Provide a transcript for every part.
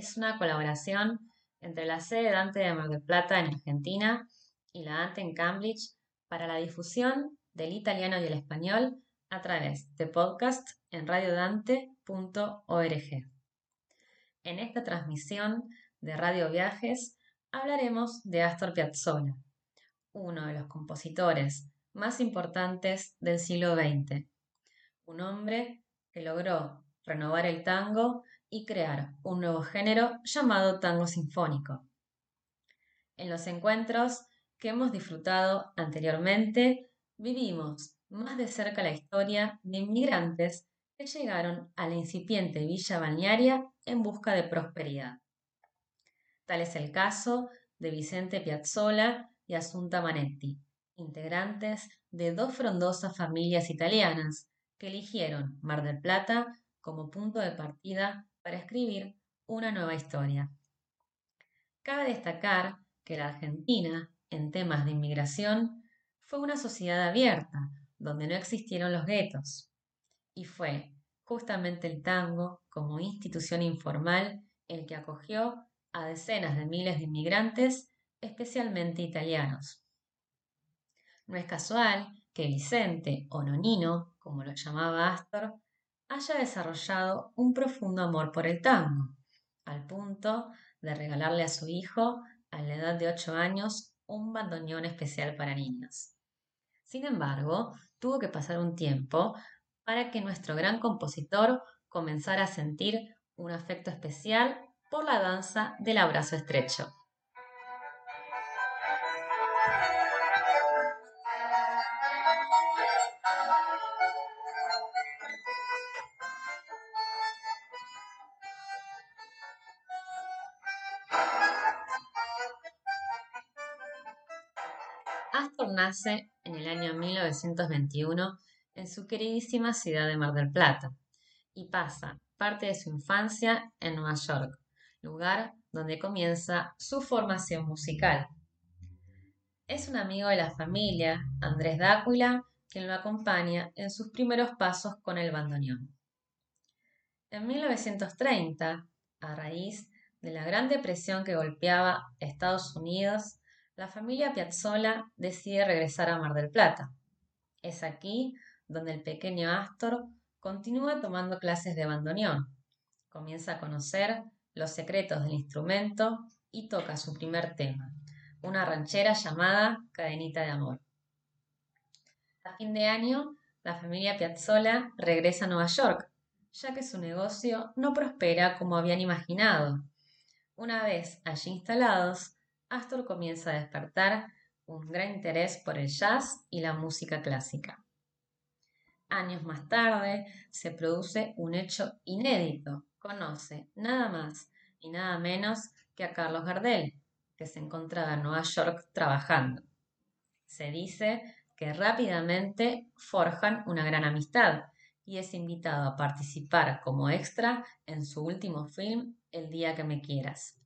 Es una colaboración entre la sede Dante de Mar del Plata en Argentina y la Dante en Cambridge para la difusión del italiano y el español a través de podcast en radiodante.org. En esta transmisión de Radio Viajes hablaremos de Astor Piazzolla, uno de los compositores más importantes del siglo XX, un hombre que logró renovar el tango y crear un nuevo género llamado tango sinfónico. En los encuentros que hemos disfrutado anteriormente, vivimos más de cerca la historia de inmigrantes que llegaron a la incipiente villa balnearia en busca de prosperidad. Tal es el caso de Vicente Piazzola y Asunta Manetti, integrantes de dos frondosas familias italianas que eligieron Mar del Plata como punto de partida para escribir una nueva historia. Cabe destacar que la Argentina, en temas de inmigración, fue una sociedad abierta, donde no existieron los guetos. Y fue justamente el tango, como institución informal, el que acogió a decenas de miles de inmigrantes, especialmente italianos. No es casual que Vicente, o Nonino, como lo llamaba Astor, haya desarrollado un profundo amor por el tango, al punto de regalarle a su hijo, a la edad de ocho años, un bandoneón especial para niños. Sin embargo, tuvo que pasar un tiempo para que nuestro gran compositor comenzara a sentir un afecto especial por la danza del abrazo estrecho. Astor nace en el año 1921 en su queridísima ciudad de Mar del Plata y pasa parte de su infancia en Nueva York, lugar donde comienza su formación musical. Es un amigo de la familia, Andrés Dáquila, quien lo acompaña en sus primeros pasos con el bandoneón. En 1930, a raíz de la Gran Depresión que golpeaba Estados Unidos, la familia Piazzolla decide regresar a Mar del Plata. Es aquí donde el pequeño Astor continúa tomando clases de bandoneón. Comienza a conocer los secretos del instrumento y toca su primer tema, una ranchera llamada Cadenita de Amor. A fin de año, la familia Piazzolla regresa a Nueva York, ya que su negocio no prospera como habían imaginado. Una vez allí instalados, Astor comienza a despertar un gran interés por el jazz y la música clásica. Años más tarde se produce un hecho inédito. Conoce nada más y nada menos que a Carlos Gardel, que se encontraba en Nueva York trabajando. Se dice que rápidamente forjan una gran amistad y es invitado a participar como extra en su último film El día que me quieras.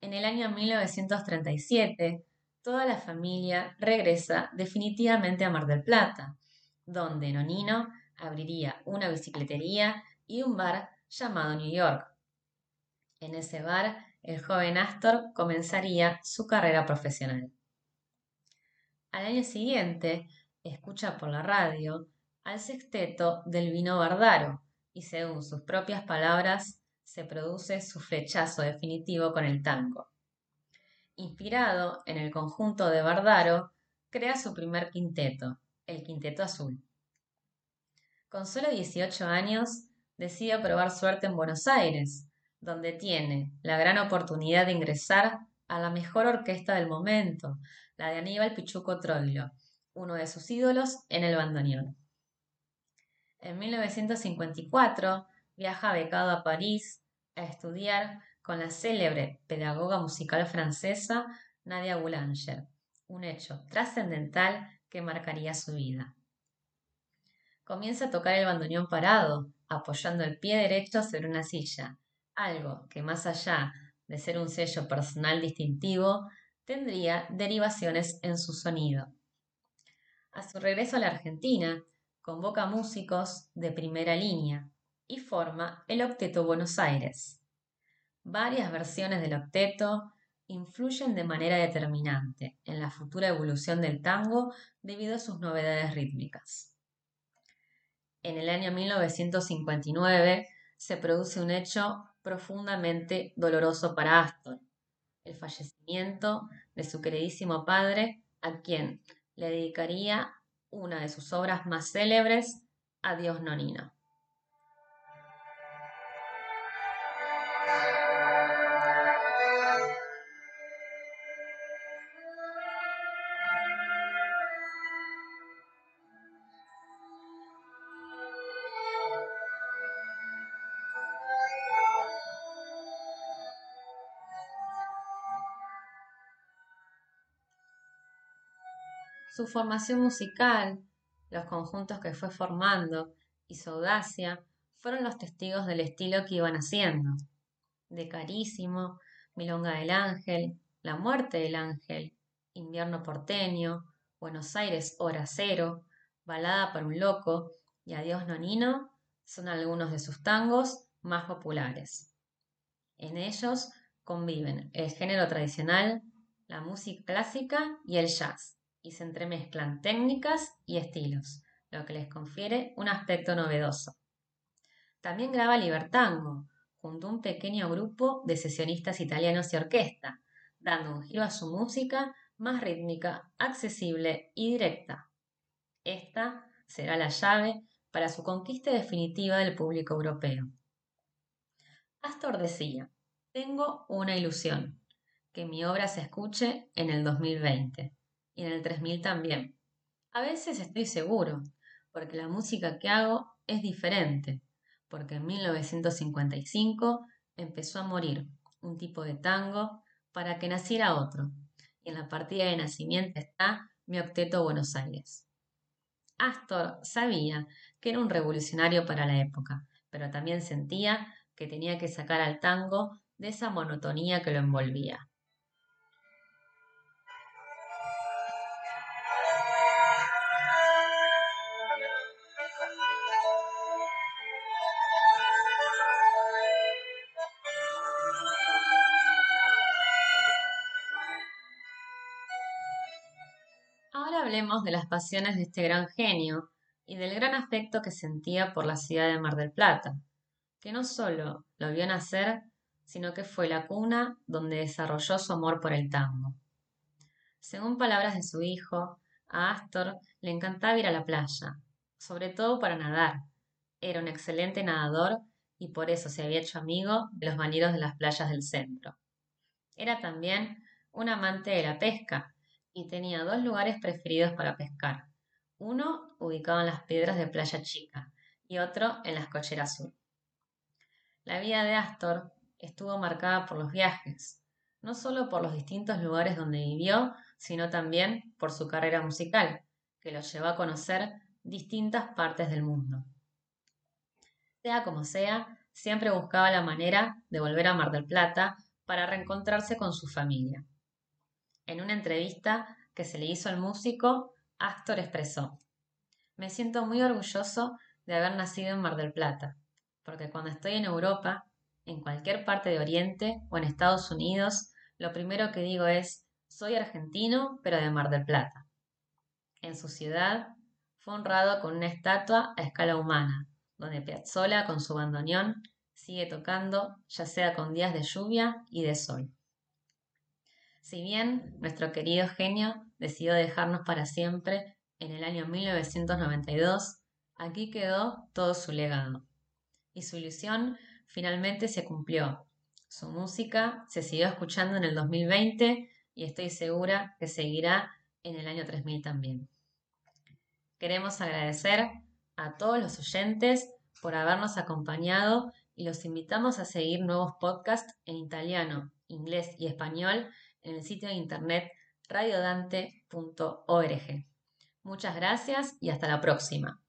En el año 1937, toda la familia regresa definitivamente a Mar del Plata, donde Nonino abriría una bicicletería y un bar llamado New York. En ese bar, el joven Astor comenzaría su carrera profesional. Al año siguiente, escucha por la radio al sexteto del vino Bardaro y según sus propias palabras, se produce su flechazo definitivo con el tango. Inspirado en el conjunto de Bardaro, crea su primer quinteto, el Quinteto Azul. Con solo 18 años, decide probar suerte en Buenos Aires, donde tiene la gran oportunidad de ingresar a la mejor orquesta del momento, la de Aníbal Pichuco Troilo, uno de sus ídolos en el bandoneón. En 1954 viaja becado a París a estudiar con la célebre pedagoga musical francesa Nadia Boulanger, un hecho trascendental que marcaría su vida. Comienza a tocar el bandoneón parado, apoyando el pie derecho sobre una silla, algo que más allá de ser un sello personal distintivo, tendría derivaciones en su sonido. A su regreso a la Argentina, convoca músicos de primera línea y forma el Octeto Buenos Aires, varias versiones del octeto influyen de manera determinante en la futura evolución del tango debido a sus novedades rítmicas. En el año 1959 se produce un hecho profundamente doloroso para Astor, el fallecimiento de su queridísimo padre, a quien le dedicaría una de sus obras más célebres, Adiós Nonino. Su formación musical, los conjuntos que fue formando y su audacia fueron los testigos del estilo que iban haciendo. De Carísimo, Milonga del Ángel, La Muerte del Ángel, Invierno Porteño, Buenos Aires Hora Cero, Balada para un Loco y Adiós Nonino son algunos de sus tangos más populares. En ellos conviven el género tradicional, la música clásica y el jazz y se entremezclan técnicas y estilos, lo que les confiere un aspecto novedoso. También graba Libertango, junto a un pequeño grupo de sesionistas italianos y orquesta, dando un giro a su música más rítmica, accesible y directa. Esta será la llave para su conquista definitiva del público europeo. Astor decía, tengo una ilusión, que mi obra se escuche en el 2020 y en el 3000 también. A veces estoy seguro, porque la música que hago es diferente, porque en 1955 empezó a morir un tipo de tango para que naciera otro, y en la partida de nacimiento está mi octeto Buenos Aires. Astor sabía que era un revolucionario para la época, pero también sentía que tenía que sacar al tango de esa monotonía que lo envolvía. Hablemos de las pasiones de este gran genio y del gran afecto que sentía por la ciudad de Mar del Plata, que no solo lo vio nacer, sino que fue la cuna donde desarrolló su amor por el tango. Según palabras de su hijo, a Astor le encantaba ir a la playa, sobre todo para nadar. Era un excelente nadador y por eso se había hecho amigo de los bañeros de las playas del centro. Era también un amante de la pesca y tenía dos lugares preferidos para pescar. Uno ubicado en las piedras de Playa Chica y otro en la Escollera Sur. La vida de Astor estuvo marcada por los viajes, no solo por los distintos lugares donde vivió, sino también por su carrera musical, que lo llevó a conocer distintas partes del mundo. Sea como sea, siempre buscaba la manera de volver a Mar del Plata para reencontrarse con su familia. En una entrevista que se le hizo al músico, Astor expresó, Me siento muy orgulloso de haber nacido en Mar del Plata, porque cuando estoy en Europa, en cualquier parte de Oriente o en Estados Unidos, lo primero que digo es, soy argentino, pero de Mar del Plata. En su ciudad, fue honrado con una estatua a escala humana, donde Piazzolla con su bandoneón sigue tocando, ya sea con días de lluvia y de sol. Si bien nuestro querido genio decidió dejarnos para siempre en el año 1992, aquí quedó todo su legado. Y su ilusión finalmente se cumplió. Su música se siguió escuchando en el 2020 y estoy segura que seguirá en el año 3000 también. Queremos agradecer a todos los oyentes por habernos acompañado y los invitamos a seguir nuevos podcasts en italiano, inglés y español en el sitio de internet radiodante.org. Muchas gracias y hasta la próxima.